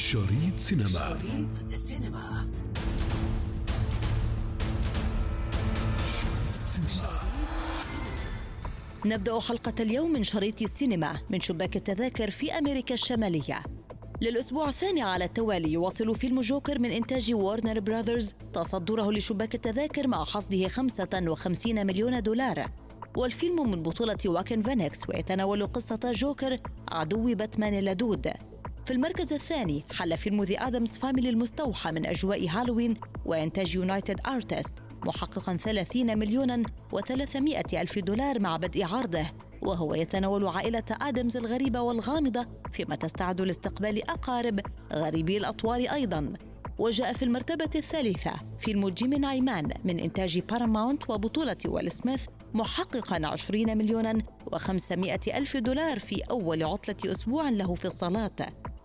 شريط سينما. شريط سينما. نبدأ حلقة اليوم من شريط السينما من شباك التذاكر في أمريكا الشمالية. للأسبوع الثاني على التوالي يواصل فيلم جوكر من إنتاج وارنر براذرز تصدره لشباك التذاكر مع حصده 55 مليون دولار. والفيلم من بطولة واكن فينيكس ويتناول قصة جوكر عدو باتمان اللدود. في المركز الثاني حل فيلم The Addams Family المستوحى من أجواء هالوين وإنتاج يونايتد آرتيستس محققا 30 مليونا و300 ألف دولار مع بدء عرضه. وهو يتناول عائلة آدمز الغريبة والغامضة فيما تستعد لاستقبال أقارب غريبي الأطوار أيضاً. وجاء في المرتبة الثالثة فيلم Gemini Man من إنتاج باراماونت وبطولة ويل سميث محققا 20 مليونا و500 ألف دولار في أول عطلة أسبوع له في الصالات.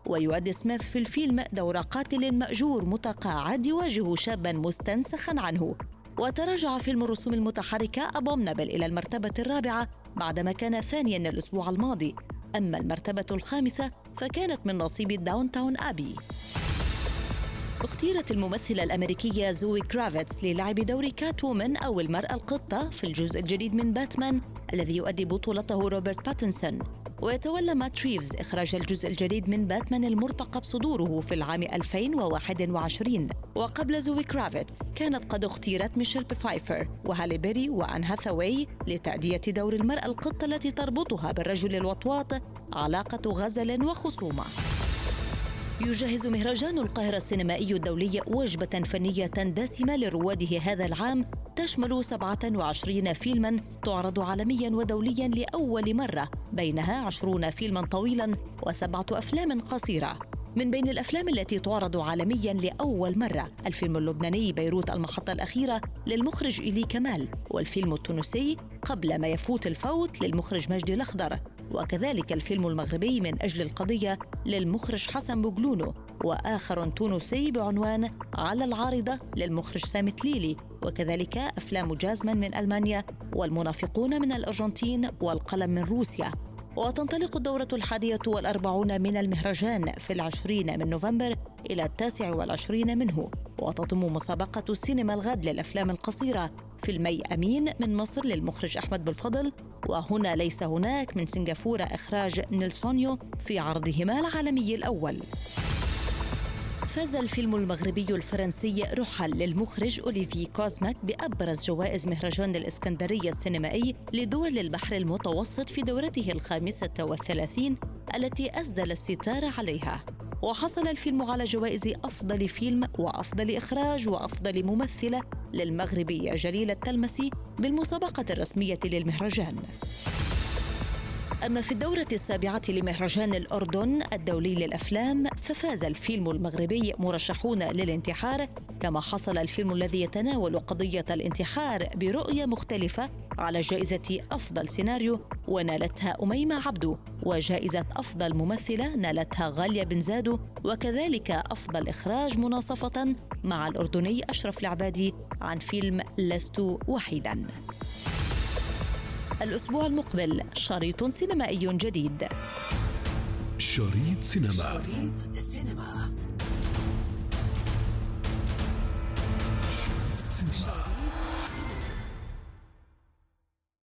ويؤدي سميث في الفيلم دور قاتل مأجور متقاعد يواجه شابا مستنسخا عنه. وتراجع فيلم الرسوم المتحركة Abominable إلى المرتبة الرابعة بعدما كان ثانيا الأسبوع الماضي. أما المرتبة الخامسة فكانت من نصيب Downton Abbey. اختيرت الممثلة الأمريكية زوي كرافيتس للعب دور Catwoman أو المرأة القطة في الجزء الجديد من باتمان الذي يؤدي بطولته روبرت باتنسون. ويتولى مات ريفز إخراج الجزء الجديد من باتمان المرتقب صدوره في العام 2021 وقبل زوي كرافيتس كانت قد اختيرت ميشيل بفايفر وهالي بيري وآن هاثاواي لتأدية دور المرأة القطة التي تربطها بالرجل الوطواط علاقة غزل وخصومة. يجهز مهرجان القاهرة السينمائي الدولي وجبة فنية دسمة لرواده هذا العام تشمل 27 فيلما تعرض عالميا ودوليا لأول مرة بينها 20 فيلما طويلا وسبعة أفلام قصيرة. من بين الأفلام التي تعرض عالميا لأول مرة الفيلم اللبناني بيروت المحطة الأخيرة للمخرج إيلي كمال والفيلم التونسي قبل ما يفوت الفوت للمخرج مجدي الأخضر. وكذلك الفيلم المغربي من أجل القضية للمخرج حسن بوغلونو وآخر تونسي بعنوان على العارضة للمخرج سامي تليلي. وكذلك أفلام جازمان من ألمانيا والمنافقون من الأرجنتين والقلم من روسيا. وتنطلق الدورة الحادية والأربعون من المهرجان في العشرين من نوفمبر إلى التاسع والعشرين منه. وتضم مسابقة السينما الغد للأفلام القصيرة فيلمي أمين من مصر للمخرج أحمد بالفضل وهنا ليس هناك من سنغافورة إخراج نيلسونيو في عرضهما العالمي الأول. فاز الفيلم المغربي الفرنسي رحل للمخرج أوليفي كوزماك بأبرز جوائز مهرجان الإسكندرية السينمائي لدول البحر المتوسط في دورته الخامسة والثلاثين التي أسدل الستار عليها. وحصل الفيلم على جوائز أفضل فيلم وأفضل إخراج وأفضل ممثلة للمغربية جليلة تلمسي بالمسابقة الرسمية للمهرجان. أما في الدورة السابعة لمهرجان الأردن الدولي للأفلام ففاز الفيلم المغربي مرشحون للانتحار كما حصل الفيلم الذي يتناول قضية الانتحار برؤية مختلفة على جائزة أفضل سيناريو ونالتها أميمة عبدو وجائزة أفضل ممثلة نالتها غالية بن زادو وكذلك أفضل إخراج مناصفة مع الأردني أشرف العبادي عن فيلم لست وحيداً. الأسبوع المقبل. شريط سينمائي جديد. شريط سينما. شريط سينما.